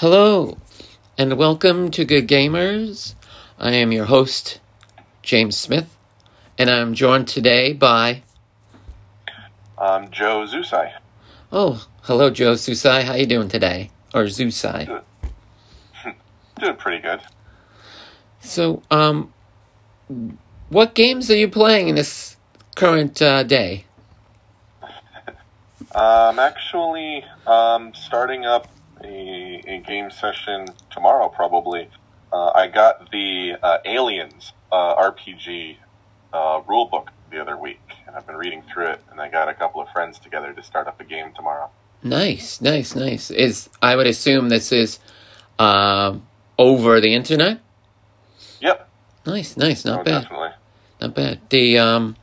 Hello, and welcome to Good Gamers. I am your host, James Smith, and I'm joined today by. Um, Joe Zusai. Oh, hello, Joe Susai. How you doing today? Or Zusai? Doing pretty good. So, um, what games are you playing in this current uh, day? I'm actually um, starting up a, a game session tomorrow, probably. Uh, I got the uh, Aliens uh, RPG uh, rulebook the other week, and I've been reading through it, and I got a couple of friends together to start up a game tomorrow. Nice, nice, nice. Is I would assume this is um, over the internet. Yep. Nice, nice, not oh, bad. Definitely. Not bad. The um,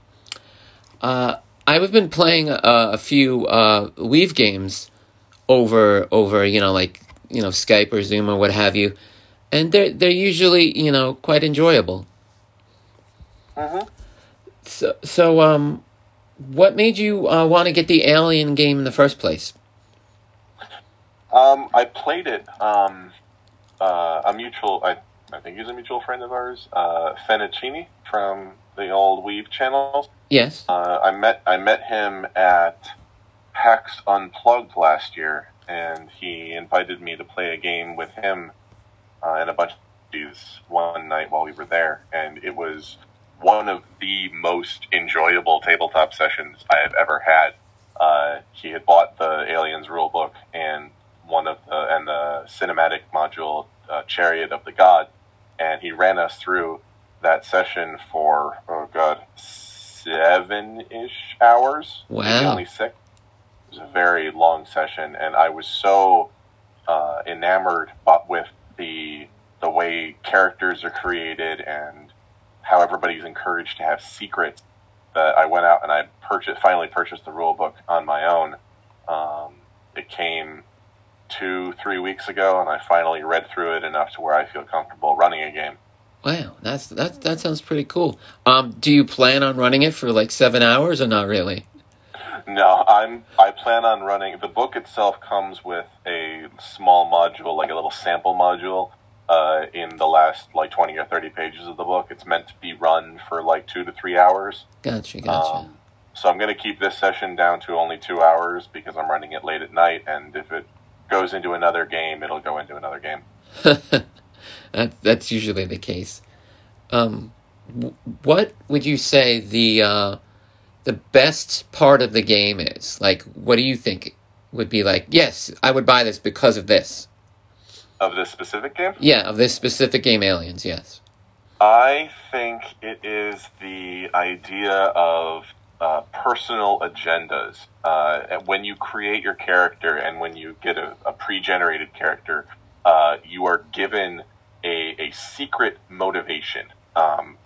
uh, I've been playing a, a few uh Weave games over over you know like you know Skype or Zoom or what have you, and they're they're usually you know quite enjoyable. hmm So so um, what made you uh, want to get the Alien game in the first place? Um, I played it. Um, uh, a mutual, I, I think he's a mutual friend of ours, uh, Fennicini from the old Weave channels. Yes. Uh, I met I met him at PAX Unplugged last year, and he invited me to play a game with him uh, and a bunch of dudes one night while we were there, and it was one of the most enjoyable tabletop sessions I have ever had. Uh, he had bought the Aliens rulebook and one of the and the cinematic module uh, Chariot of the God, and he ran us through that session for oh god seven ish hours. Wow. only six. Was a very long session, and I was so uh, enamored with the the way characters are created and how everybody's encouraged to have secrets that I went out and I purchased finally purchased the rule book on my own. Um, it came two three weeks ago, and I finally read through it enough to where I feel comfortable running a game. Wow, that's that that sounds pretty cool. Um, do you plan on running it for like seven hours or not really? No, I'm. I plan on running. The book itself comes with a small module, like a little sample module, uh, in the last like twenty or thirty pages of the book. It's meant to be run for like two to three hours. Gotcha, gotcha. Um, so I'm going to keep this session down to only two hours because I'm running it late at night, and if it goes into another game, it'll go into another game. that that's usually the case. Um, what would you say the uh, the best part of the game is? Like, what do you think would be like? Yes, I would buy this because of this. Of this specific game, Yeah, of this specific game, Aliens. Yes. I think it is the idea of uh, personal agendas. Uh, and when you create your character and when you get a, a pre-generated character, uh, you are given a, a secret motivation um,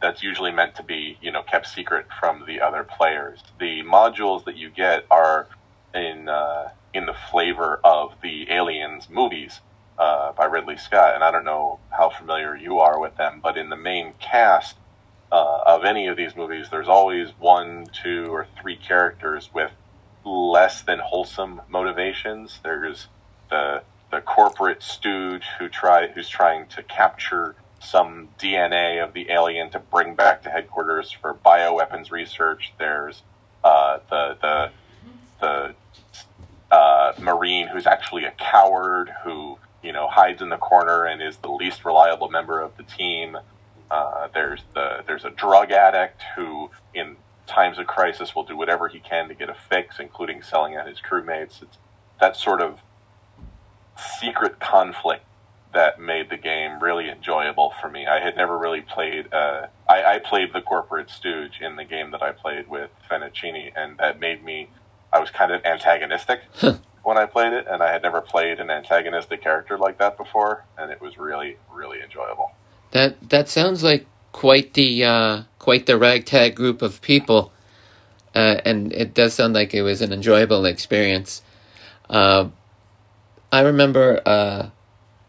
that's usually meant to be, you know, kept secret from the other players. The modules that you get are in uh, in the flavor of the Aliens movies uh, by Ridley Scott, and I don't know how familiar you are with them, but in the main cast uh, of any of these movies, there's always one, two, or three characters with less than wholesome motivations. There's the the corporate stooge who try who's trying to capture some DNA of the alien to bring back to headquarters for bioweapons research. There's uh, the the the uh, marine who's actually a coward who you know hides in the corner and is the least reliable member of the team. Uh, there's the there's a drug addict who, in times of crisis, will do whatever he can to get a fix, including selling out his crewmates. It's that sort of secret conflict that made the game really enjoyable for me. I had never really played. Uh, I, I played the corporate stooge in the game that I played with Fennicini, and that made me. I was kind of antagonistic when I played it, and I had never played an antagonistic character like that before, and it was really, really enjoyable. That that sounds like quite the uh, quite the ragtag group of people, uh, and it does sound like it was an enjoyable experience. Uh, I remember, uh,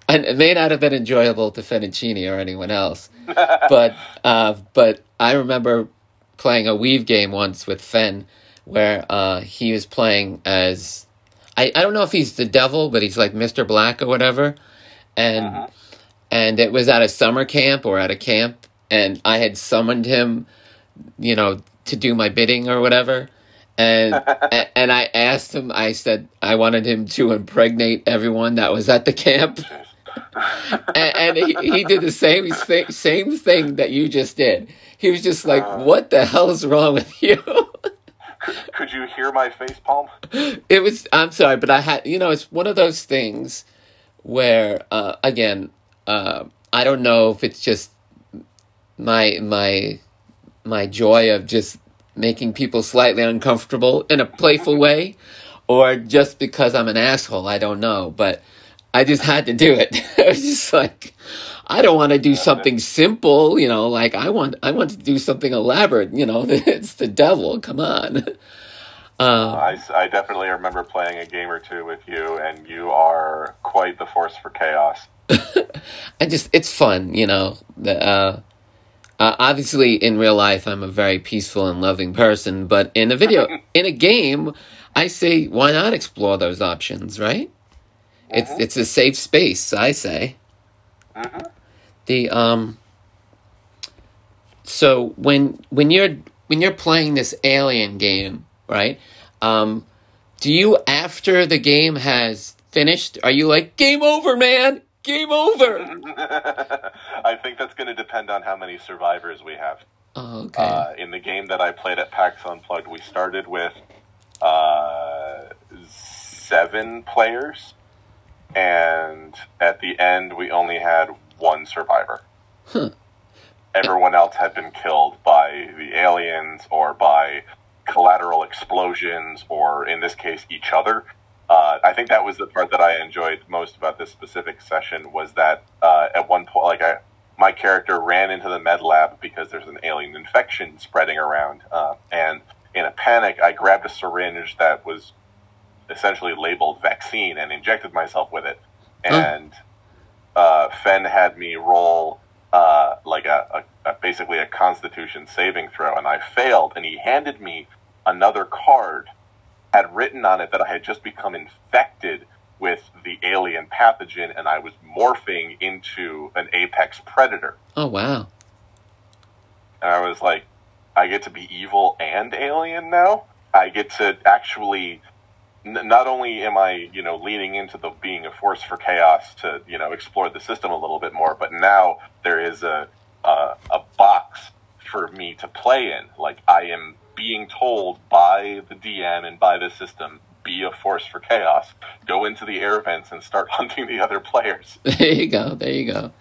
and it may not have been enjoyable to Fennicini or anyone else, but uh, but I remember playing a Weave game once with Fen, where uh, he was playing as I, I don't know if he's the devil, but he's like Mr. Black or whatever. And and it was at a summer camp or at a camp and I had summoned him, you know, to do my bidding or whatever. And and I asked him I said I wanted him to impregnate everyone that was at the camp. and, and he, he did the same thing, same thing that you just did. He was just like, "What the hell is wrong with you?" Could you hear my face palm? it was. I'm sorry, but I had. You know, it's one of those things where, uh, again, uh, I don't know if it's just my my my joy of just making people slightly uncomfortable in a playful way, or just because I'm an asshole. I don't know, but I just had to do it. I was just like, I don't want to do something simple, you know. Like I want, I want to do something elaborate. You know, it's the devil. Come on. Uh, I, I definitely remember playing a game or two with you, and you are quite the force for chaos. I just, it's fun, you know. The, uh, uh, obviously, in real life, I'm a very peaceful and loving person, but in a video, in a game, I say, why not explore those options, right? It's it's a safe space, I say. Uh-huh. The um. So when when you're when you're playing this alien game, right? Um, do you after the game has finished, are you like game over, man? Game over. I think that's going to depend on how many survivors we have. Oh, okay. Uh, in the game that I played at PAX Unplugged, we started with uh, seven players, and at the end, we only had one survivor. Huh. Everyone else had been killed by the aliens or by collateral explosions, or in this case, each other. Uh, I think that was the part that I enjoyed most about this specific session was that uh, at one point, like I, my character ran into the med lab because there's an alien infection spreading around, uh, and in a panic, I grabbed a syringe that was essentially labeled vaccine and injected myself with it. And uh, Fen had me roll uh, like a, a, a basically a Constitution saving throw, and I failed. And he handed me another card, had written on it that I had just become infected with the alien pathogen, and I was morphing into an apex predator. oh wow. And I was like, I get to be evil and alien now. I get to actually. Not only am I, you know, leaning into the being a force for chaos to, you know, explore the system a little bit more, but now there is a a, a box for me to play in. Like I am being told by the DM and by the system, be a force for chaos. Go into the air vents and start hunting the other players. There you go. There you go.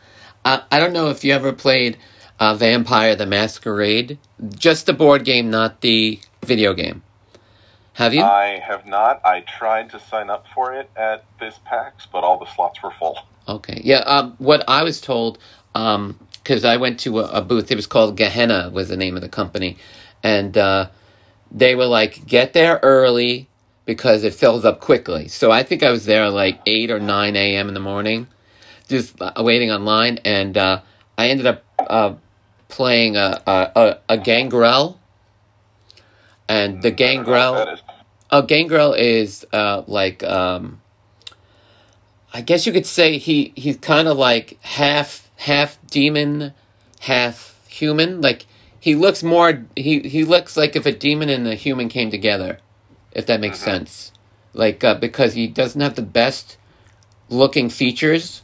Uh, I don't know if you ever played uh, Vampire the Masquerade, just the board game, not the video game. Have you? I have not. I tried to sign up for it at this PAX, but all the slots were full. Okay. Yeah. Um, what I was told, because I went to a, a booth, it was called Gehenna, was the name of the company, and uh, they were like, get there early because it fills up quickly. So I think I was there like eight or nine a.m. in the morning, just uh, waiting online, and uh, I ended up uh, playing a a, a, a gangrel, and the I don't know what gangrel. A gangrel is uh, like um, I guess you could say he he's kind of like half half demon, half human. Like he looks more he he looks like if a demon and a human came together, if that makes sense. Like uh, because he doesn't have the best looking features,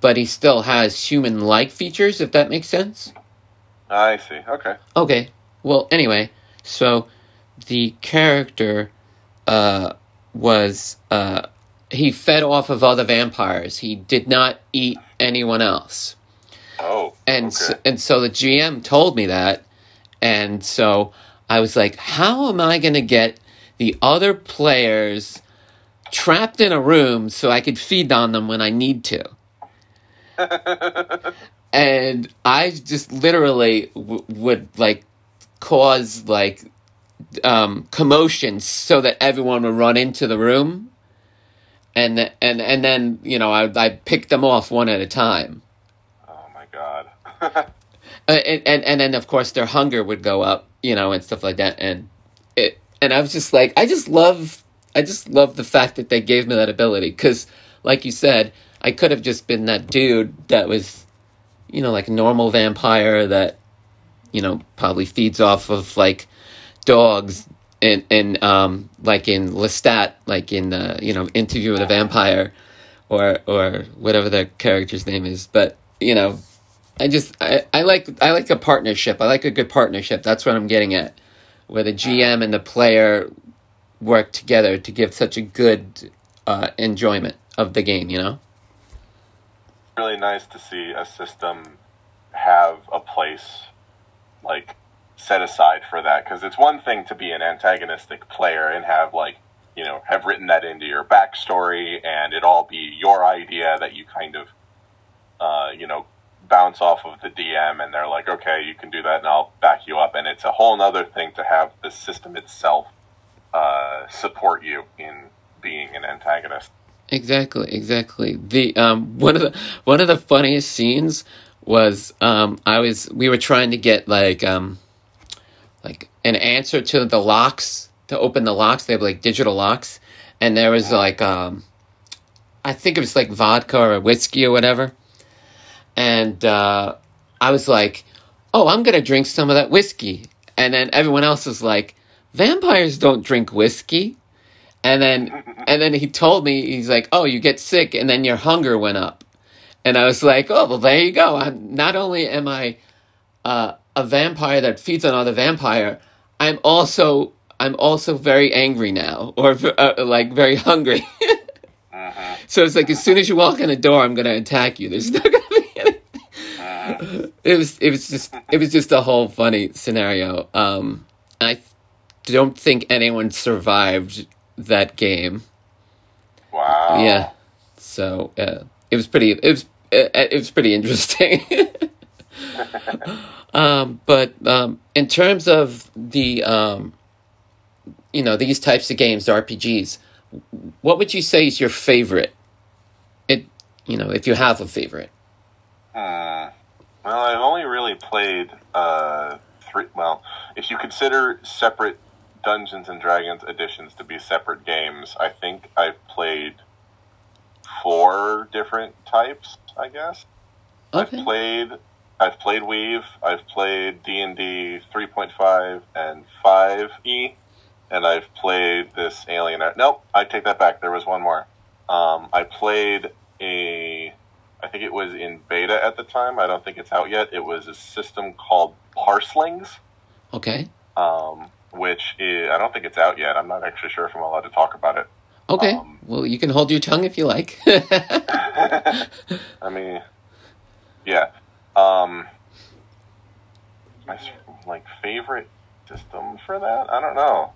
but he still has human like features. If that makes sense. I see. Okay. Okay. Well, anyway, so the character uh, was uh, he fed off of other vampires. He did not eat anyone else, Oh. and okay. so, and so the GM told me that, and so I was like, how am I going to get the other players trapped in a room so I could feed on them when I need to? and I just literally w- would like cause like um, commotion so that everyone would run into the room, and th- and and then you know I I pick them off one at a time, oh my god. uh, and, and and then of course their hunger would go up, you know, and stuff like that, and it and I was just like I just love I just love the fact that they gave me that ability. Because, like you said, I could have just been that dude that was, you know, like a normal vampire that, you know, probably feeds off of like dogs and and um like in Lestat, like in uh, you know Interview with a Vampire, or or whatever the character's name is. But you know, I just I, I like I like a partnership. I like a good partnership. That's what I'm getting at, where the GM and the player work together to give such a good uh, enjoyment of the game. You know. Really nice to see a system have a place like set aside for that because it's one thing to be an antagonistic player and have like you know have written that into your backstory and it all be your idea that you kind of uh, you know bounce off of the DM and they're like okay you can do that and I'll back you up and it's a whole other thing to have the system itself uh, support you in being an antagonist. Exactly, exactly. The um one of the one of the funniest scenes was um I was we were trying to get like um like an answer to the locks to open the locks. They have like digital locks, and there was like um I think it was like vodka or whiskey or whatever, and uh, I was like, oh, I'm gonna drink some of that whiskey, and then everyone else was like, vampires don't drink whiskey. And then, and then he told me, he's like, "Oh, you get sick, and then your hunger went up." And I was like, "Oh, well, there you go. I'm, not only am I uh, a vampire that feeds on other vampire, I'm also I'm also very angry now, or uh, like very hungry. Uh-huh. so it's like as soon as you walk in the door, I'm gonna attack you. There's not gonna be any. Uh-huh. It was it was just it was just a whole funny scenario. Um, I don't think anyone survived that game. Wow. Yeah, so uh, it was pretty. It was it, it was pretty interesting. um, but um, in terms of the um, you know these types of games, the RPGs, what would you say is your favorite? It you know if you have a favorite. Hmm. Well, I've only really played uh, three. Well, if you consider separate Dungeons and Dragons editions to be separate games, I think I've played four different types. I guess Okay. I've played. I've played Weave. I've played D and D three point five and five E, and I've played this Alien. Nope, I take that back. There was one more. Um, I played a. I think it was in beta at the time. I don't think it's out yet. It was a system called Parslings, Okay. um, which is, I don't think it's out yet. I'm not actually sure if I'm allowed to talk about it. Okay. Um, well, you can hold your tongue if you like. I mean, yeah. Um, my like favorite system for that? I don't know.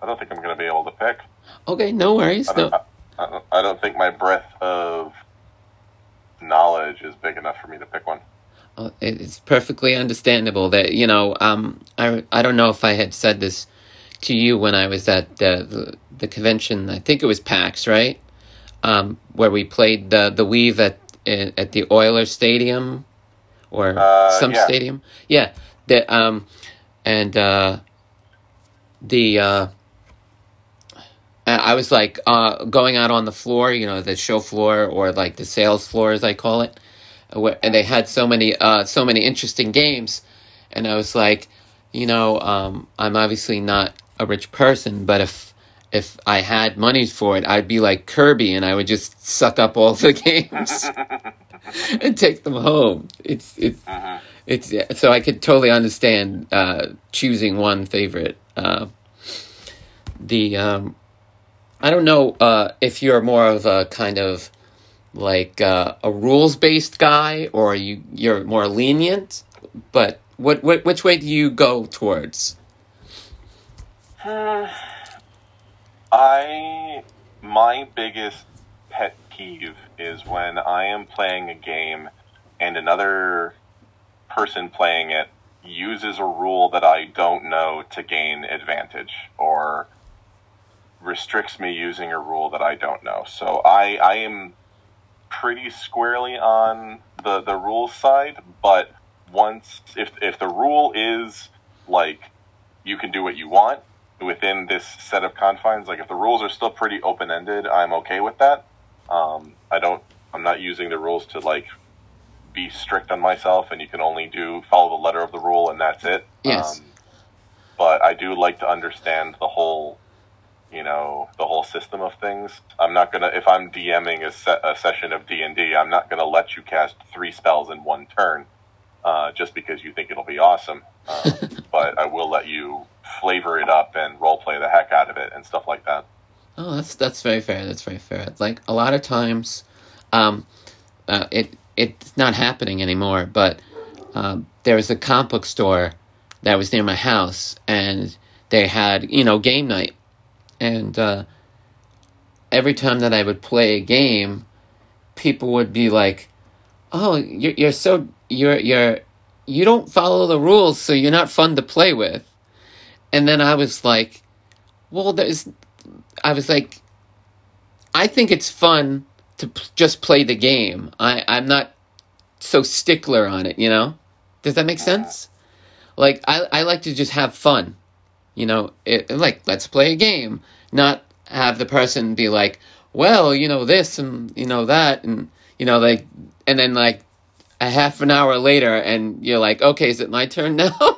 I don't think I'm going to be able to pick. okay, no worries. I don't, No. I, I don't, I don't think my breadth of knowledge is big enough for me to pick one. Uh, It's perfectly understandable that you know. Um, I I don't know if I had said this to you when I was at the the, the convention. I think it was PAX, right? Um, where we played the the Weave at at the Oilers Stadium or Uh, some yeah. stadium. Yeah. The um, and uh, the uh, I I was like uh, going out on the floor, you know, the show floor or like the sales floor, as I call it, where, and they had so many, uh, so many interesting games, and I was like, you know, um, I'm obviously not a rich person, but if if I had money for it, I'd be like Kirby, and I would just suck up all the games and take them home. It's it's Mhm. it's so I could totally understand uh, choosing one favorite. Uh, the um, I don't know uh, if you're more of a kind of like uh, a rules based guy or you you're more lenient, but what, what which way do you go towards? I my biggest pet peeve is when I am playing a game and another person playing it uses a rule that I don't know to gain advantage or restricts me using a rule that I don't know. So I I am pretty squarely on the the rules side, but once if if the rule is like you can do what you want within this set of confines. Like if the rules are still pretty open ended, I'm okay with that. Um, I don't. I'm not using the rules to like be strict on myself, and you can only do follow the letter of the rule, and that's it. Yes. Um, but I do like to understand the whole, you know, the whole system of things. I'm not gonna if I'm DMing a, se- a session of D and D, I'm not gonna let you cast three spells in one turn, uh, just because you think it'll be awesome. Um, but I will let you flavor it up and role play the heck out of it and stuff like that. Oh, that's that's very fair. That's very fair. Like a lot of times, um, uh, it it's not happening anymore. But um, there was a comic book store that was near my house, and they had you know game night, and uh, every time that I would play a game, people would be like, "Oh, you're you're so you're you're you don't follow the rules, so you're not fun to play with." And then I was like, "Well, there's." I was like, I think it's fun to p- just play the game. I, I'm not so stickler on it, you know? Does that make sense? Like, I, I like to just have fun, you know? It, like, let's play a game, not have the person be like, well, you know, this and, you know, that, and, you know, like, and then, like, a half an hour later, and you're like, okay, is it my turn now?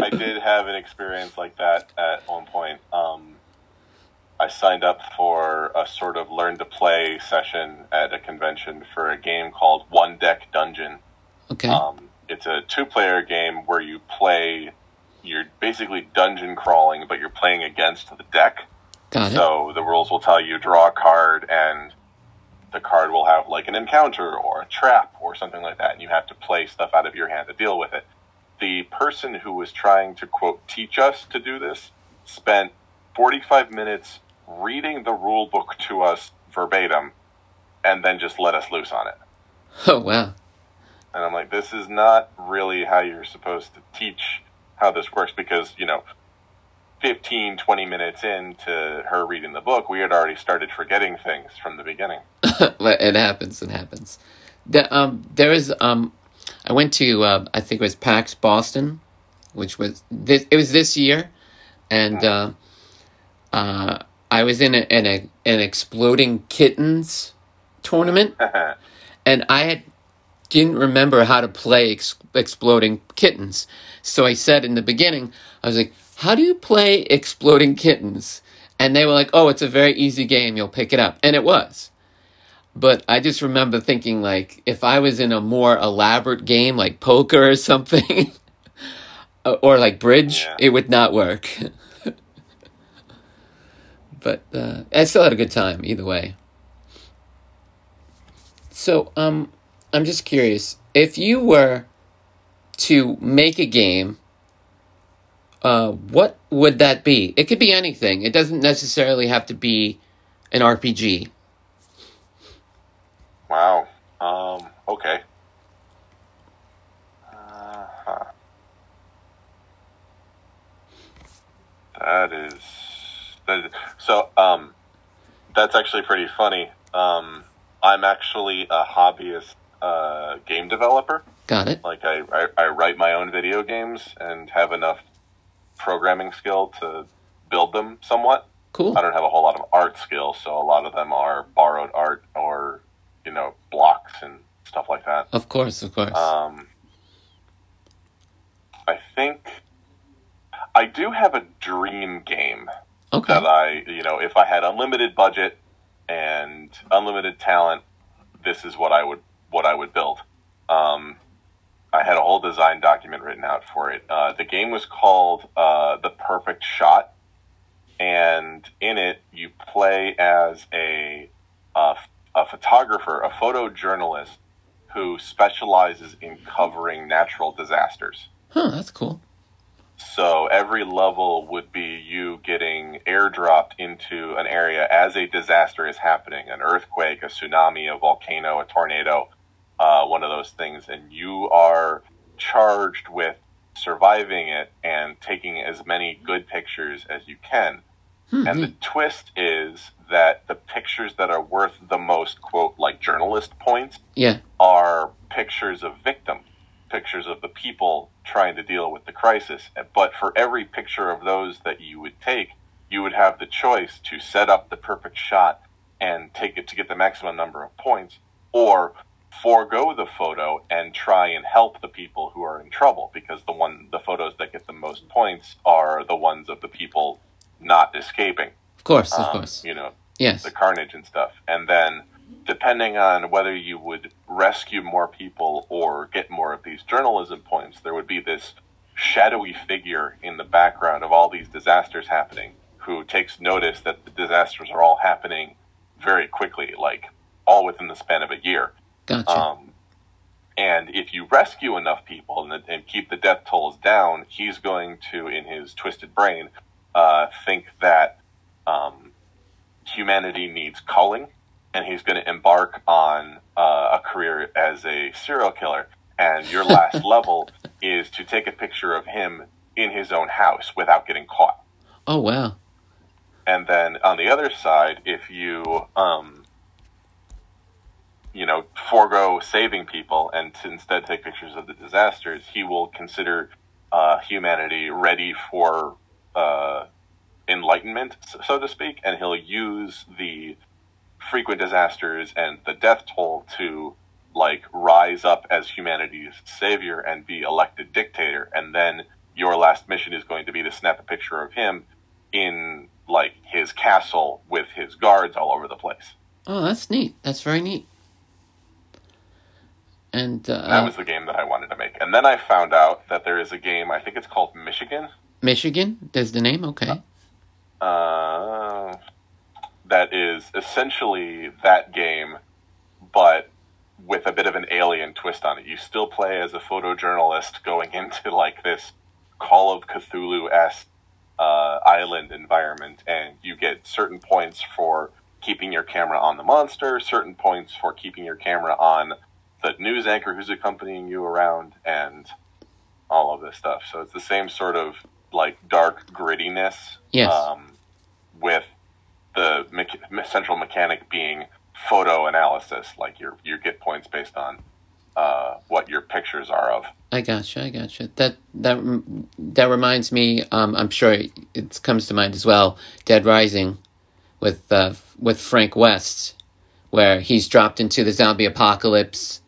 I did have an experience like that at one point. Um, I signed up for a sort of learn to play session at a convention for a game called One Deck Dungeon. okay. Um, it's a two player game where you play, you're basically dungeon crawling, but you're playing against the deck. Got it. So the rules will tell you draw a card, and the card will have like an encounter or a trap or something like that, and you have to play stuff out of your hand to deal with it. The person who was trying to quote teach us to do this spent 45 minutes reading the rule book to us verbatim, and then just let us loose on it. Oh, wow. And I'm like, this is not really how you're supposed to teach how this works because, you know, 15, 20 minutes into her reading the book, we had already started forgetting things from the beginning. It happens. It happens. The, um, there is um, I went to uh, I think it was PAX Boston, which was this. It was this year, and uh, uh, I was in a, in a an exploding kittens tournament, and I had didn't remember how to play ex- exploding kittens. So I said in the beginning, I was like, "How do you play exploding kittens?" And they were like, "Oh, it's a very easy game. You'll pick it up." And it was. But I just remember thinking like if I was in a more elaborate game like poker or something or like bridge, Yeah. it would not work. but uh, I still had a good time either way. So, um, I'm just curious if you were to make a game. Uh, what would that be? It could be anything. It doesn't necessarily have to be an RPG. Wow. Um, okay. Uh-huh. That is, that is so. Um, that's actually pretty funny. Um, I'm actually a hobbyist uh, game developer. Got it. Like I, I, I write my own video games and have enough programming skill to build them somewhat. Cool. I don't have a whole lot of art skills, so a lot of them are borrowed art or you know blocks and stuff like that. Of course, of course. Um, I think I do have a dream game okay. that I, you know, if I had unlimited budget and unlimited talent, this is what I would what I would build. Um, I had a whole design document written out for it. Uh, the game was called uh, The Perfect Shot, and in it you play as a a, a photographer, a photojournalist who specializes in covering natural disasters. Huh, that's cool. So every level would be you getting airdropped into an area as a disaster is happening an earthquake, a tsunami, a volcano, a tornado, uh, one of those things. And you are charged with surviving it and taking as many good pictures as you can. Hmm, And the twist is that the pictures that are worth the most, quote, like journalist points, yeah. are pictures of victims. pictures of the people trying to deal with the crisis. But for every picture of those that you would take, you would have the choice to set up the perfect shot and take it to get the maximum number of points, or forego the photo and try and help the people who are in trouble because the one the photos that get the most points are the ones of the people not escaping. Of course, of Um, course. You know, Yes. the carnage and stuff. And then, depending on whether you would rescue more people or get more of these journalism points, there would be this shadowy figure in the background of all these disasters happening who takes notice that the disasters are all happening very quickly, like all within the span of a year. Gotcha. Um, and if you rescue enough people and, and keep the death tolls down, he's going to, in his twisted brain, uh, think that um, humanity needs culling, and he's going to embark on uh, a career as a serial killer. And your last level is to take a picture of him in his own house without getting caught. oh wow. And then on the other side, if you, um, you know, forego saving people and to instead take pictures of the disasters, he will consider uh, humanity ready for uh, enlightenment, so- to speak, and he'll use the frequent disasters and the death toll to like rise up as humanity's savior and be elected dictator and then your last mission is going to be to snap a picture of him in like his castle with his guards all over the place. Oh, that's neat. That's very neat. And uh, That was the game that I wanted to make. And then I found out that there is a game, I think it's called Michigan, Michigan. There's the name. Okay. uh, that is essentially that game, but with a bit of an alien twist on it. You still play as a photojournalist going into like this Call of Cthulhu esque uh, island environment, and you get certain points for keeping your camera on the monster, certain points for keeping your camera on the news anchor who's accompanying you around, and all of this stuff. So it's the same sort of like dark grittiness, Yes. um, with the mecha- central mechanic being photo analysis. Like you you get points based on uh, what your pictures are of. I gotcha. I gotcha. That that that reminds me. Um, I'm sure it comes to mind as well. Dead Rising, with uh, with Frank West, where he's dropped into the zombie apocalypse,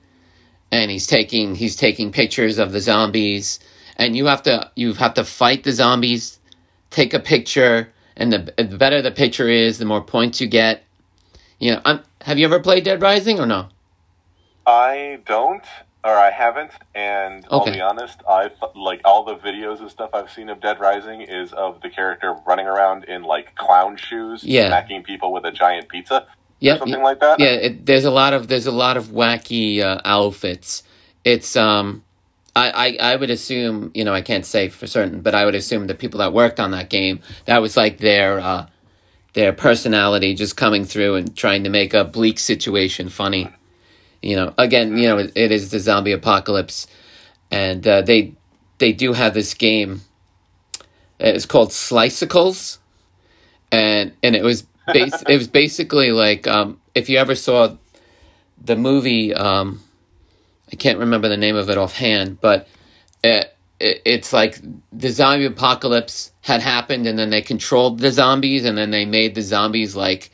and he's taking he's taking pictures of the zombies, and you have to you have to fight the zombies, take a picture, and the the better the picture is, the more points you get. You know, I'm, have you ever played Dead Rising or no? I don't, or I haven't, and I'll be honest. I like all the videos and stuff I've seen of Dead Rising is of the character running around in like clown shoes, Yeah. smacking people with a giant pizza, Yep. something like that. yeah it, there's a lot of there's a lot of wacky uh, outfits it's um I, I i would assume you know i can't say for certain but i would assume the people that worked on that game that was like their uh their personality just coming through and trying to make a bleak situation funny. You know again you know it, it is the zombie apocalypse and uh, they they do have this game. It's called Slicecycles and and it was bas- it was basically like um, if you ever saw the movie um, I can't remember the name of it offhand, but it, it, it's like the zombie apocalypse had happened, and then they controlled the zombies, and then they made the zombies like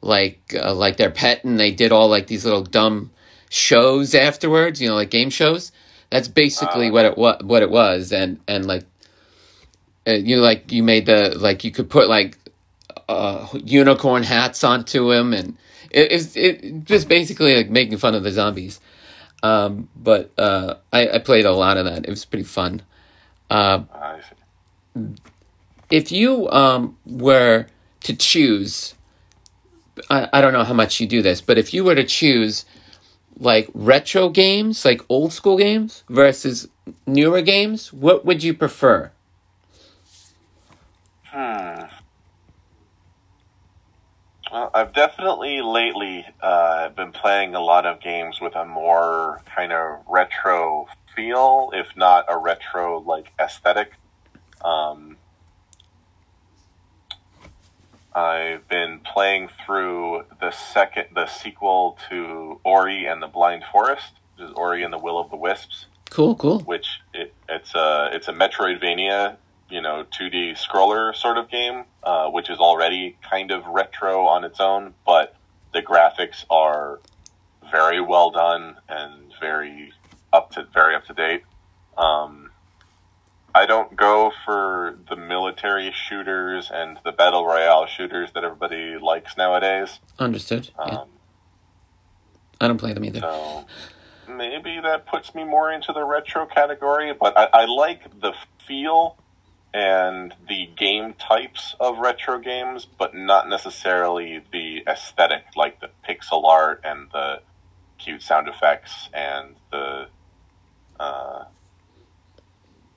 like uh, like their pet, and they did all like these little dumb shows afterwards, you know, like game shows. That's basically what it what what it was, and and like uh, you like you made the like you could put like uh, unicorn hats onto him, and it, it's it just basically like making fun of the zombies. Um, but uh, I, I played a lot of that. It was pretty fun. Uh, if you um, were to choose, I, I don't know how much you do this, but if you were to choose like retro games, like old school games versus newer games, what would you prefer? Hmm. Well, I've definitely lately uh, been playing a lot of games with a more kind of retro feel, if not a retro like aesthetic. Um, I've been playing through the second, the sequel to Ori and the Blind Forest, which is Ori and the Will of the Wisps. Cool, cool. which it, it's a it's a Metroidvania, you know, 2D scroller sort of game, uh, which is already kind of retro on its own, but the graphics are very well done and very up to very up to date. Um, I don't go for the military shooters and the battle royale shooters that everybody likes nowadays. Understood. Yeah. Um, I don't play them either. so maybe that puts me more into the retro category, but I, I like the feel and the game types of retro games, but not necessarily the aesthetic, like the pixel art and the cute sound effects and the uh,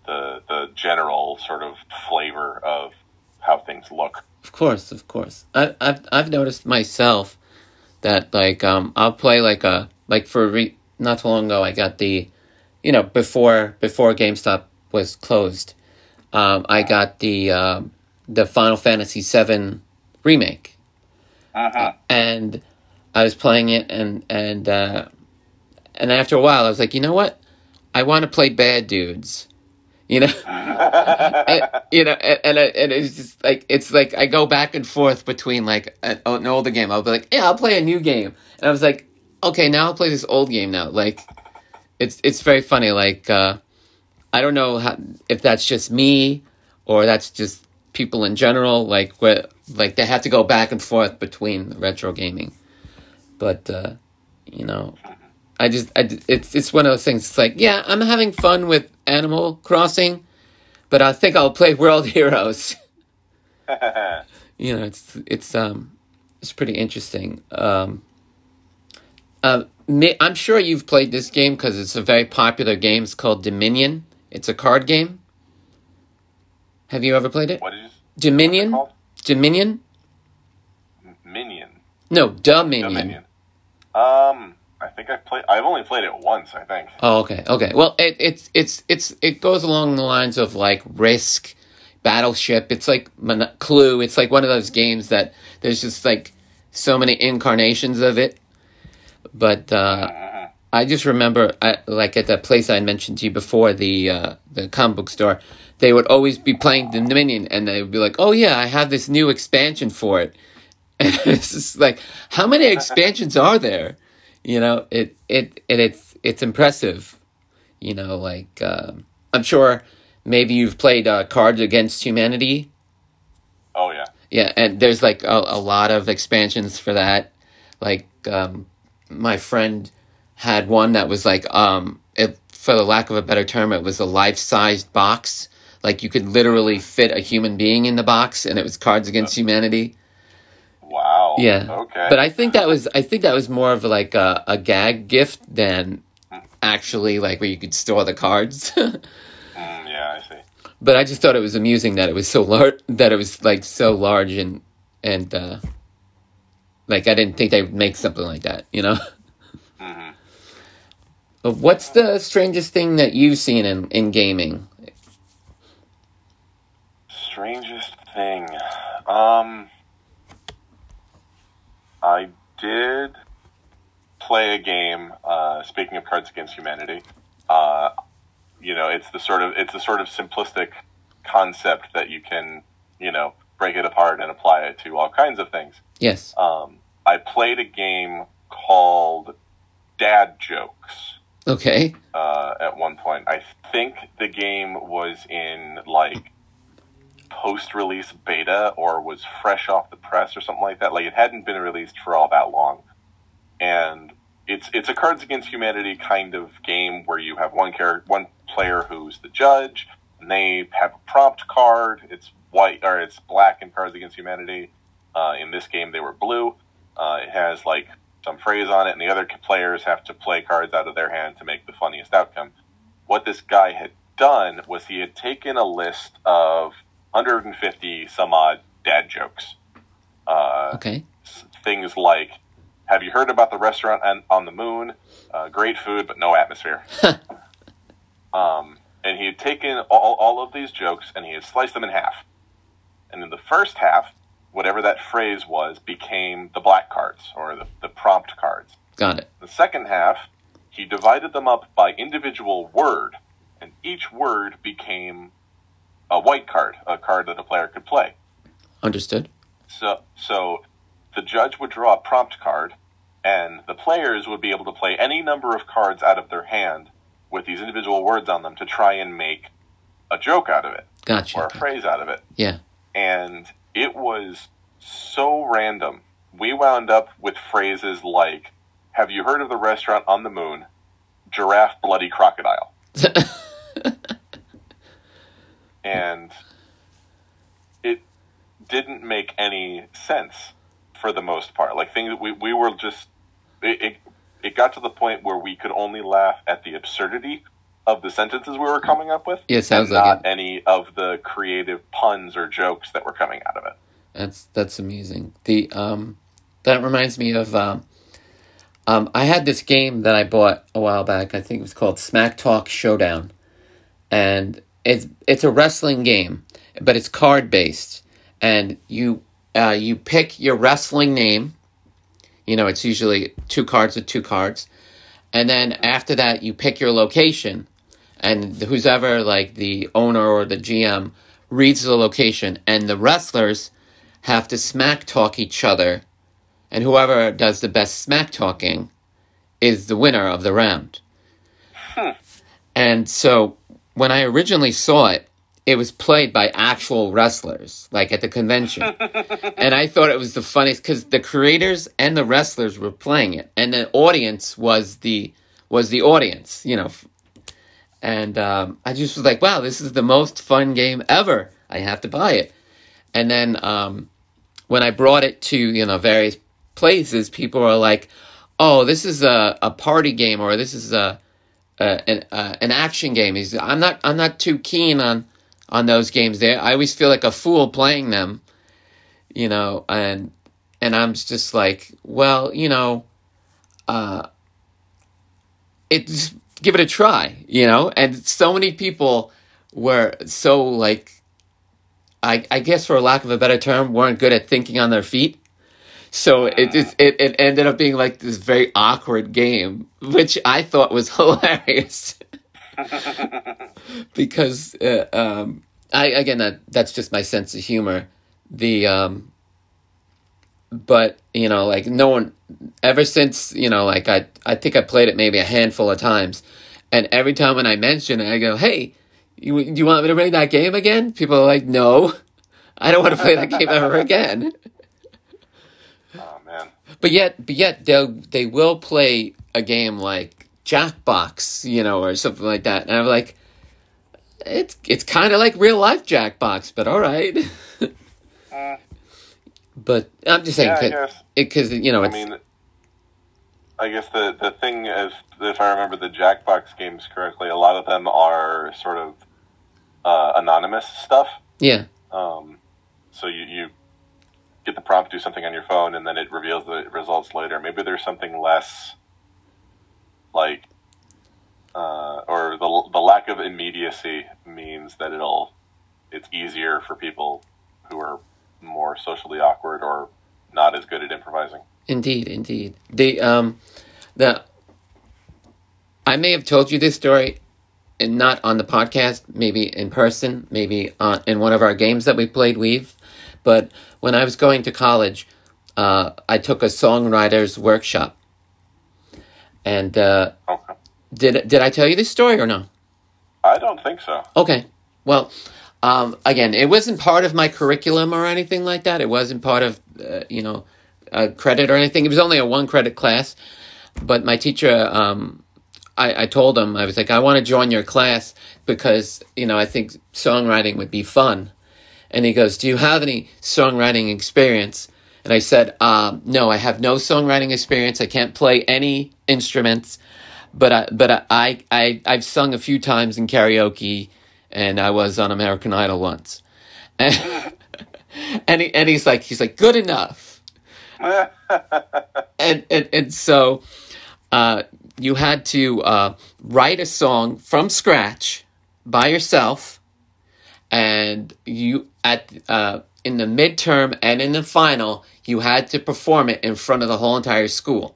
the the general sort of flavor of how things look. Of course, of course. I, I've I've noticed myself that like um I'll play like a like for re- not too long ago I got the, you know before before GameStop was closed, um I got the um the Final Fantasy VII remake Uh-huh. and I was playing it and and uh, and after a while I was like you know what I want to play bad dudes, you know. and, you know, and and, it- and it's just like it's like I go back and forth between like an, an older game. I'll be like, yeah, I'll play a new game, and I was like, okay, now I'll play this old game now. Like, it's it's very funny. Like, uh, I don't know how, if that's just me or that's just people in general. Like, where like they have to go back and forth between retro gaming, but uh, you know. I just, I, it's, it's one of those things. It's like, yeah, I'm having fun with Animal Crossing, but I think I'll play World Heroes. you know, it's it's um it's pretty interesting. Um, uh, I'm sure you've played this game because it's a very popular game. It's called Dominion. It's a card game. Have you ever played it? what you Dominion. Dominion. Minion. No, Dominion. Dominion. Um, I think I've played. I've only played it once. I think. Oh, okay, okay. Well, it, it's it's it's it goes along the lines of like Risk, Battleship. It's like Mon- Clue. It's like one of those games that there's just like so many incarnations of it. But uh, Mhm. I just remember, I, like at that place I mentioned to you before, the uh, the comic book store, they would always be playing the Dominion, and they would be like, "Oh yeah, I have this new expansion for it." And it's just like, how many expansions are there? You know, it it and it's it's impressive. You know, like um, I'm sure maybe you've played uh, Cards Against Humanity. Oh yeah. Yeah, and there's like a, a lot of expansions for that. Like um, my friend had one that was like, um, it, for the lack of a better term, it was a life-sized box. Like you could literally fit a human being in the box, and it was Cards Against Humanity. Wow. Yeah, Okay. but I think that was I think that was more of like a, a gag gift than actually like where you could store the cards. Mm, yeah, I see. but I just thought it was amusing that it was so large that it was like so large and and uh like I didn't think they would make something like that, you know. But what's the strangest thing that you've seen in in gaming? Strangest thing. Um, I did play a game. Uh, speaking of Cards Against Humanity, uh, you know, it's the sort of it's the sort of simplistic concept that you can, you know, break it apart and apply it to all kinds of things. Yes. Um, I played a game called Dad Jokes. Okay. uh, at one point. I think the game was in like post-release beta or was fresh off the press or something like that. Like it hadn't been released for all that long, and it's it's a Cards Against Humanity kind of game where you have one character, one player who's the judge, and they have a prompt card. It's white or it's black in Cards Against Humanity. Uh, in this game, they were blue. Uh, it has like some phrase on it, and the other players have to play cards out of their hand to make the funniest outcome. What this guy had done was he had taken a list of 150 some odd dad jokes. Uh, Okay. things like, "Have you heard about the restaurant on, on the moon? Uh, great food, but no atmosphere." um, and he had taken all, all of these jokes and he had sliced them in half. And in the first half, whatever that phrase was became the black cards or the, the prompt cards. Got it. The second half, he divided them up by individual word, and each word became a white card, a card that a player could play. Understood. So, so the judge would draw a prompt card, and the players would be able to play any number of cards out of their hand with these individual words on them to try and make a joke out of it Gotcha. or a phrase out of it. Yeah. And it was so random. We wound up with phrases like, Have you heard of the restaurant on the moon? Giraffe Bloody Crocodile. and it didn't make any sense for the most part. Like things we, we were just it, it it got to the point where we could only laugh at the absurdity of the sentences we were coming up with. Yeah, sounds and like not it. any of the creative puns or jokes that were coming out of it. That's that's amusing. The um, that reminds me of um, um, I had this game that I bought a while back. I think it was called Smack Talk Showdown, and it's it's a wrestling game, but it's card based, and you uh, you pick your wrestling name. You know, it's usually two cards with two cards, and then after that, you pick your location, and who's ever like the owner or the GM reads the location, and the wrestlers have to smack talk each other, and whoever does the best smack talking is the winner of the round. And so when I originally saw it, it was played by actual wrestlers, like at the convention. and I thought it was the funniest because the creators and the wrestlers were playing it, and the audience was the was the audience, you know. f- And um, I just was like, "Wow, this is the most fun game ever! I have to buy it." And then um, when I brought it to you know various places, people were like, "Oh, this is a, a party game, or this is a, a an an action game." He's, I'm not I'm not too keen on on those games. There, I always feel like a fool playing them, you know, and and I'm just like, well, you know, uh, it's give it a try, you know. And so many people were so like I, I guess for lack of a better term, weren't good at thinking on their feet. So it it, it ended up being like this very awkward game, which I thought was hilarious. because uh, um, I again that that's just my sense of humor. The um, but you know like no one ever since you know like I I think I played it maybe a handful of times, and every time when I mention it, I go, "Hey, you you want me to play that game again?" People are like, "No, I don't want to play that game ever again." Oh man. But yet, but yet they they will play a game like Jackbox, you know, or something like that, and I'm like, it's it's kind of like real life Jackbox, but all right. Uh, but I'm just saying, yeah, because cause, you know, I mean, I guess the the thing is, if I remember the Jackbox games correctly, a lot of them are sort of uh, anonymous stuff. yeah, Um, so you, you get the prompt, do something on your phone, and then it reveals the results later. Maybe there's something less like, uh, or the the lack of immediacy means that it'll it's easier for people who are more socially awkward or not as good at improvising. indeed, indeed. The um, the I may have told you this story, and not on the podcast, maybe in person, maybe on in one of our games that we played. Weave, but when I was going to college, uh, I took a songwriter's workshop, and uh, Okay. did did I tell you this story or no? I don't think so. Okay. Well, um, again, it wasn't part of my curriculum or anything like that. It wasn't part of, uh, you know, a credit or anything. It was only a one credit class. But my teacher, um, I, I told him, I was like, I want to join your class because, you know, I think songwriting would be fun. And he goes, Do you have any songwriting experience? And I said, um, No, I have no songwriting experience. I can't play any instruments but I, but I, I, I, I've sung a few times in karaoke, and I was on American Idol once, and and, he, and he's like, he's like, good enough, and and and so, uh, you had to uh, write a song from scratch by yourself, and you at uh, in the midterm and in the final, you had to perform it in front of the whole entire school.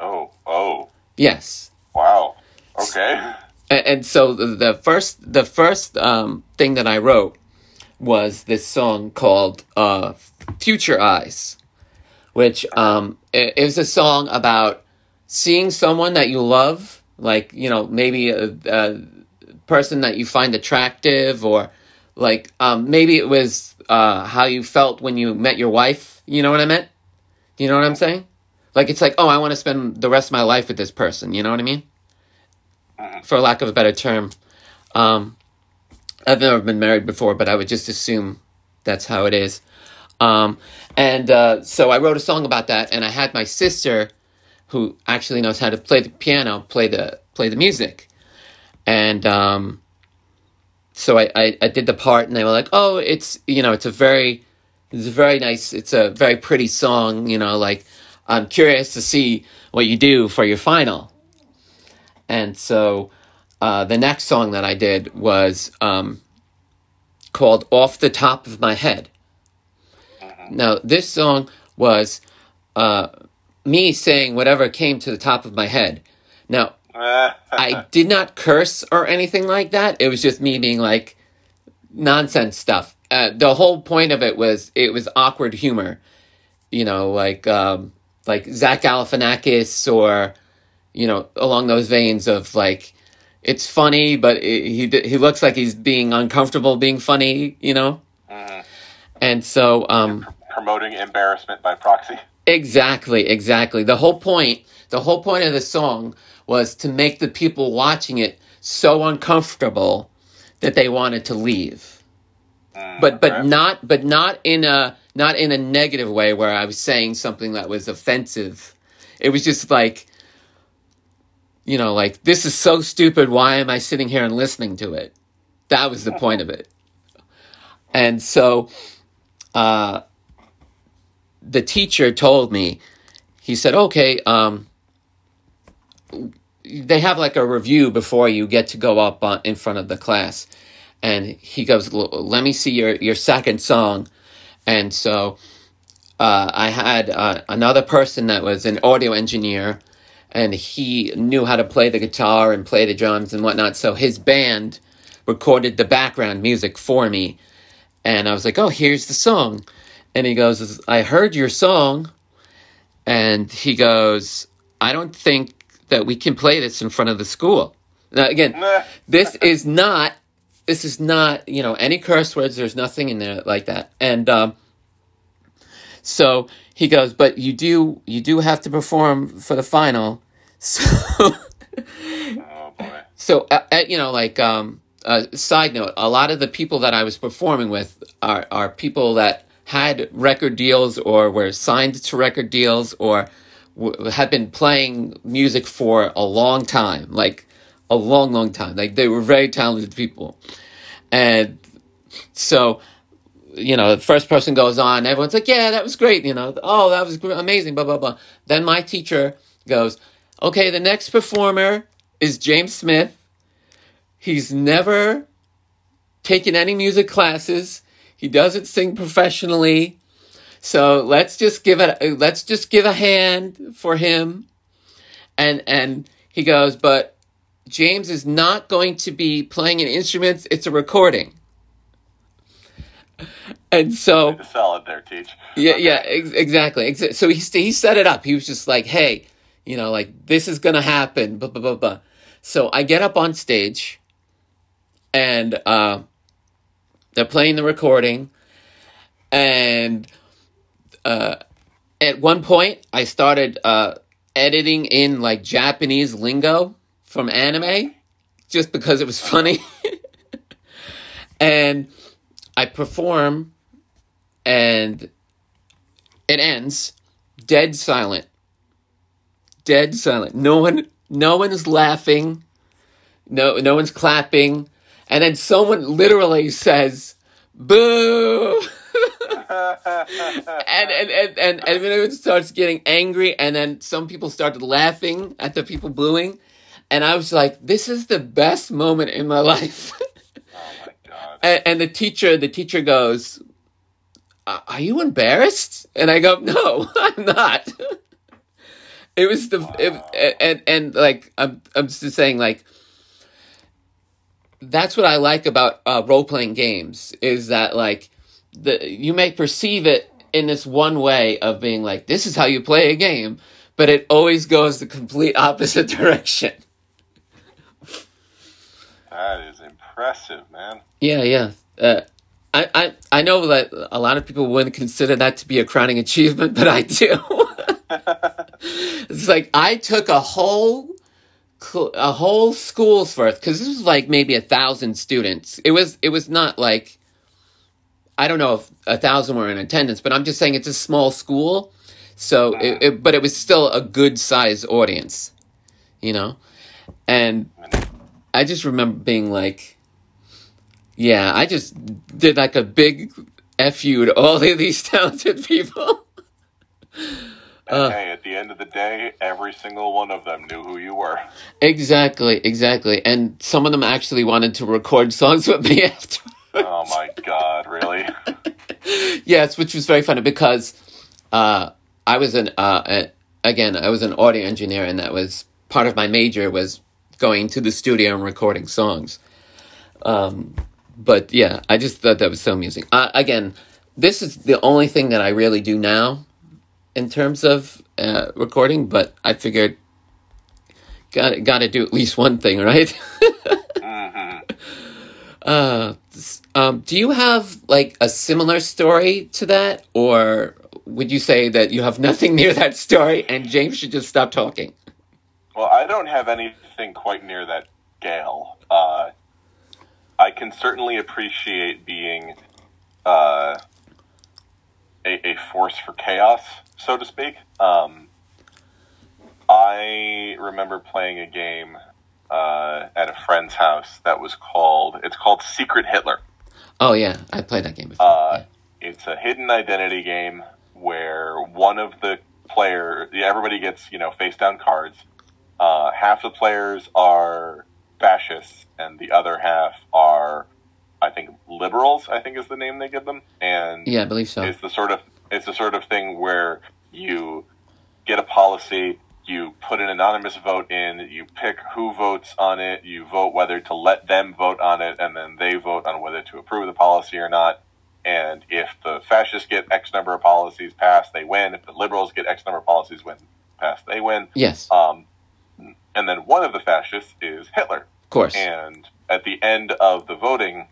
oh, oh. Yes. Wow. Okay. And, so the, the first the first um, thing that I wrote was this song called uh, "Future Eyes," which um, it, it was a song about seeing someone that you love, like you know maybe a, a person that you find attractive, or like um, maybe it was uh, how you felt when you met your wife. You know what I meant? You know what I'm saying? Like it's like, oh, I want to spend the rest of my life with this person. You know what I mean? For lack of a better term, um, I've never been married before, but I would just assume that's how it is. Um, and uh, so I wrote a song about that, and I had my sister, who actually knows how to play the piano, play the play the music, and um, so I, I, I did the part, and they were like, "Oh, it's you know, it's a very, it's a very nice, it's a very pretty song, you know, like." I'm curious to see what you do for your final. And so uh, the next song that I did was um, called Off the Top of My Head. Now, this song was uh, me saying whatever came to the top of my head. Now, I did not curse or anything like that. It was just me being like nonsense stuff. Uh, the whole point of it was it was awkward humor, you know, like um, like Zach Galifianakis or you know along those veins of like it's funny, but it, he he looks like he's being uncomfortable being funny, you know. And so, um, Promoting embarrassment by proxy. exactly, exactly. The whole point, the whole point of the song was to make the people watching it so uncomfortable that they wanted to leave. But but okay. not but not in a not in a negative way where I was saying something that was offensive. It was just like you know, like this is so stupid, why am I sitting here and listening to it? That was the point of it. And so uh the teacher told me he said, "Okay, um they have like a review before you get to go up on, in front of the class." And he goes, "L- "Let me see your your second song." And so uh, I had uh, another person that was an audio engineer, and he knew how to play the guitar and play the drums and whatnot. So his band recorded the background music for me, and I was like, "Oh, here's the song." And he goes, "I heard your song," and he goes, "I don't think that we can play this in front of the school." Now, again, this is not this is not you know any curse words there's nothing in there like that and um so he goes but you do you do have to perform for the final so Oh boy. so uh, uh, you know like um uh, side note a lot of the people that i was performing with are are people that had record deals or were signed to record deals or w- had been playing music for a long time like a long long time like they were very talented people and so you know the first person goes on everyone's like yeah that was great you know oh that was amazing blah blah blah then my teacher goes okay the next performer is james smith he's never taken any music classes he doesn't sing professionally so let's just give it let's just give a hand for him and and he goes but James is not going to be playing an instrument. It's a recording. And so, The salad there, teach. yeah, yeah, ex- exactly. Ex- So he, he set it up. He was just like, hey, you know, like, this is to happen. Blah, blah, blah, blah. So I get up on stage and uh, they're playing the recording. And uh, at one point, I started uh, editing in like Japanese lingo from anime just because it was funny. and I perform and it ends dead silent. Dead silent. No one no one's laughing. No no one's clapping. And then someone literally says, Boo and, and, and, and, and everyone starts getting angry, and then some people started laughing at the people booing. And I was like, this is the best moment in my life. Oh my god. and, and the teacher, the teacher goes, "Are you embarrassed?" And I go, "No, I'm not." It was the it, and and like I'm I'm just saying like that's what I like about uh, role playing games is that like the you may perceive it in this one way of being like this is how you play a game, but it always goes the complete opposite direction. That is impressive, man. Yeah, yeah. Uh, I, I I know that a lot of people wouldn't consider that to be a crowning achievement, but I do. it's like I took a whole a whole school's worth because this was like maybe a thousand students. It was it was not like I don't know if a thousand were in attendance, but I'm just saying it's a small school, so it, it, but it was still a good size audience, you know, and I just remember being like, yeah, I just did like a big fu to all of these talented people. Uh, hey, at the end of the day, every single one of them knew who you were. Exactly, exactly. And some of them actually wanted to record songs with me after. Oh my god, really? yes, which was very funny because uh, I was an uh, again, I was an audio engineer and that was part of my major was going to the studio and recording songs. Um, but yeah, I just thought that was so amusing. Uh, again, this is the only thing that I really do now in terms of uh, recording, but I figured got got to do at least one thing, right? mm-hmm. uh, um, do you have like a similar story to that, or would you say that you have nothing near that story and James should just stop talking? Well, I don't have anything quite near that scale. Uh, I can certainly appreciate being uh, a, a force for chaos so to speak. Um, I remember playing a game uh, at a friend's house that was called it's called Secret Hitler. Oh yeah, I played that game before. Uh, yeah. It's a hidden identity game where one of the player, everybody gets you know face down cards. Uh, half the players are fascists, and the other half are, I think, liberals. I think is the name they give them, and yeah, I believe so. It's the sort of it's the sort of thing where you get a policy, you put an anonymous vote in, you pick who votes on it, you vote whether to let them vote on it, and then they vote on whether to approve the policy or not. And if the fascists get X number of policies passed, they win. If the liberals get X number of policies win passed, they win. Yes. Um, and then one of the fascists is Hitler. Of course. And at the end of the voting,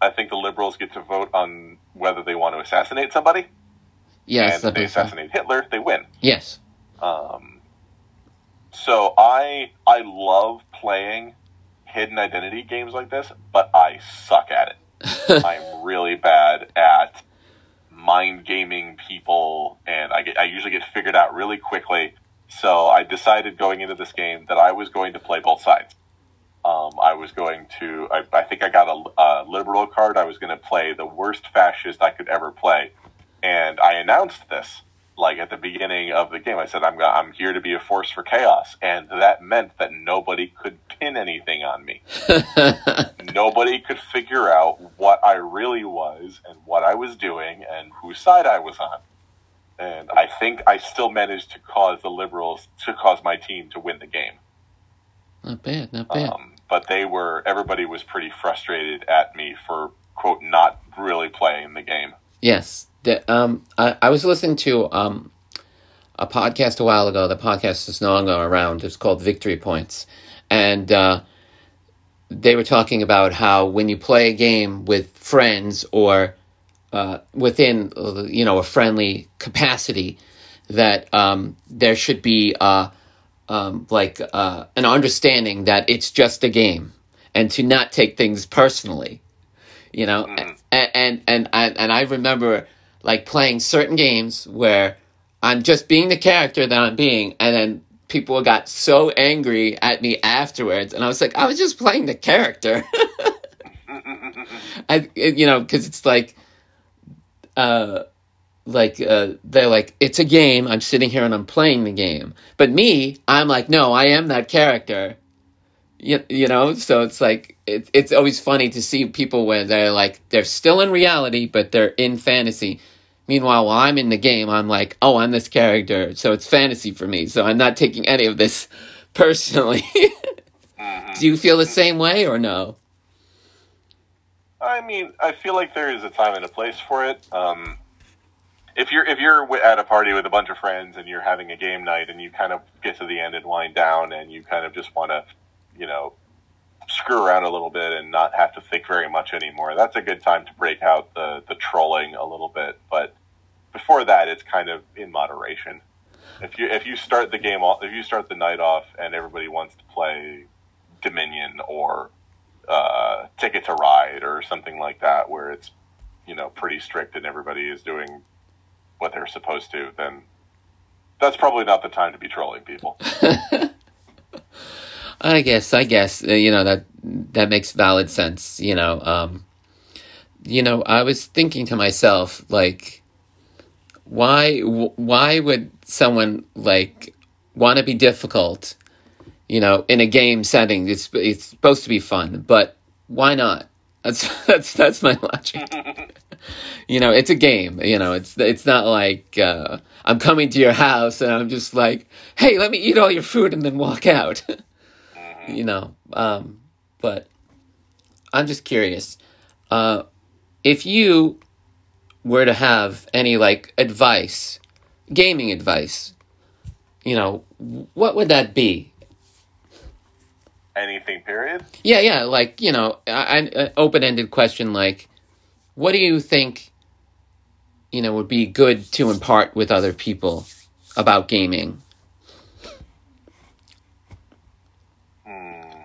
I think the liberals get to vote on whether they want to assassinate somebody. Yes, and they assassinate so. Hitler, they win. Yes. Um, so I I love playing hidden identity games like this, but I suck at it. I'm really bad at mind gaming people, and I get I usually get figured out really quickly. So I decided going into this game that I was going to play both sides. Um, I was going to, I, I think I got a, a liberal card. I was going to play the worst fascist I could ever play and I announced this like at the beginning of the game. I said I'm I'm here to be a force for chaos, and that meant that nobody could pin anything on me. nobody could figure out what I really was and what I was doing and whose side I was on. And I think I still managed to cause the liberals to cause my team to win the game. Not bad, not bad. Um, but they were everybody was pretty frustrated at me for quote not really playing the game. Yes, the, um, I, I was listening to um, a podcast a while ago. The podcast is no longer around. It's called Victory Points, and uh, they were talking about how when you play a game with friends or uh, within you know a friendly capacity, that um, there should be uh, um, like uh, an understanding that it's just a game and to not take things personally you know mm. And, and and and I remember like playing certain games where I'm just being the character that I'm being, and then people got so angry at me afterwards, and I was like, I was just playing the character. I, you know, because it's like, uh, like uh, they're like, it's a game. I'm sitting here and I'm playing the game. But me, I'm like, no, I am that character. You, you know, so it's like it, it's always funny to see people where they're like they're still in reality, but they're in fantasy Meanwhile, while I'm in the game, I'm like, oh, I'm this character, so it's fantasy for me. So I'm not taking any of this personally. Do you feel the same way or no? I mean, I feel like there is a time and a place for it. Um, if you're if you're at a party with a bunch of friends and you're having a game night and you kind of get to the end and wind down and you kind of just want to, you know, screw around a little bit and not have to think very much anymore, that's a good time to break out the the trolling a little bit. But before that, it's kind of in moderation. If you if you start the game off, if you start the night off and everybody wants to play Dominion or uh, Ticket to Ride or something like that, where it's you know pretty strict and everybody is doing what they're supposed to, then that's probably not the time to be trolling people. I guess, I guess, uh, you know that that makes valid sense. You know, um, you know, I was thinking to myself, like, why, why would someone like want to be difficult? You know, in a game setting, it's it's supposed to be fun, but why not? That's that's that's my logic. you know, it's a game. You know, it's it's not like uh, I'm coming to your house and I'm just like, hey, let me eat all your food and then walk out. you know, um, but I'm just curious. Uh, if you were to have any like advice, gaming advice, you know, what would that be? Anything, period? Yeah, yeah, like, you know, an open ended question like, what do you think, you know, would be good to impart with other people about gaming? Hmm.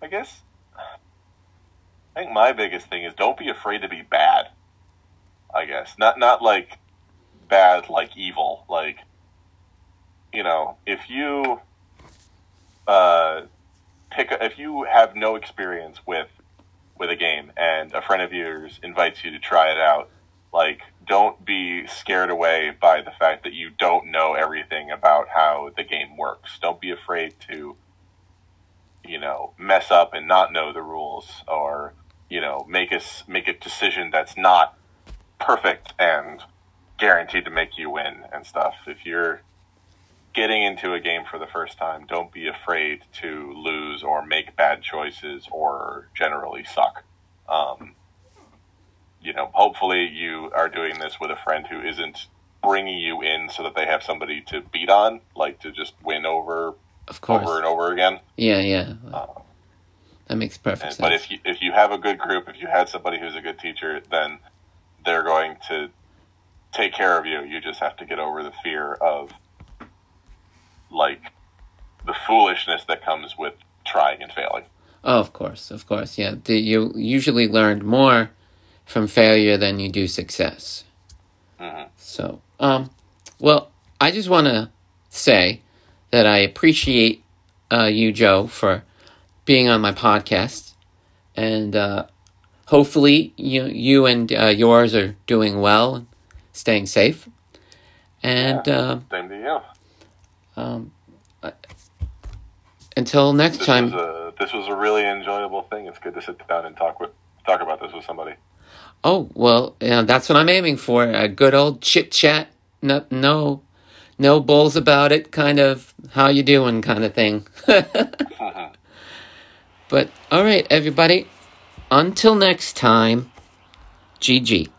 I guess, I think my biggest thing is don't be afraid to be bad. I guess not not like bad like evil like you know if you uh, pick a, if you have no experience with with a game and a friend of yours invites you to try it out, like don't be scared away by the fact that you don't know everything about how the game works. Don't be afraid to you know mess up and not know the rules or you know make us make a decision that's not perfect and guaranteed to make you win and stuff. If you're getting into a game for the first time, don't be afraid to lose or make bad choices or generally suck. Um, you know, hopefully you are doing this with a friend who isn't bringing you in so that they have somebody to beat on, like to just win over, of course, over and over again. Yeah, yeah. Uh, that makes perfect and, sense. But if you if you have a good group, if you had somebody who's a good teacher, then they're going to take care of you. You just have to get over the fear of like the foolishness that comes with trying and failing. Oh, of course, of course, yeah. You usually learn more from failure than you do success. Mm-hmm. So, um, well, I just want to say that I appreciate uh, you, Joe, for being on my podcast, and uh, hopefully you you and uh, yours are doing well, and staying safe. And yeah, uh, same to you. Um, until next this time. Was a, this was a really enjoyable thing. It's good to sit down and talk with talk about this with somebody. Oh well, yeah, that's what I'm aiming for. A good old chit chat. No, no, no bulls about it. Kind of how you doing, kind of thing. Uh-huh. but all right, everybody. Until next time, GG.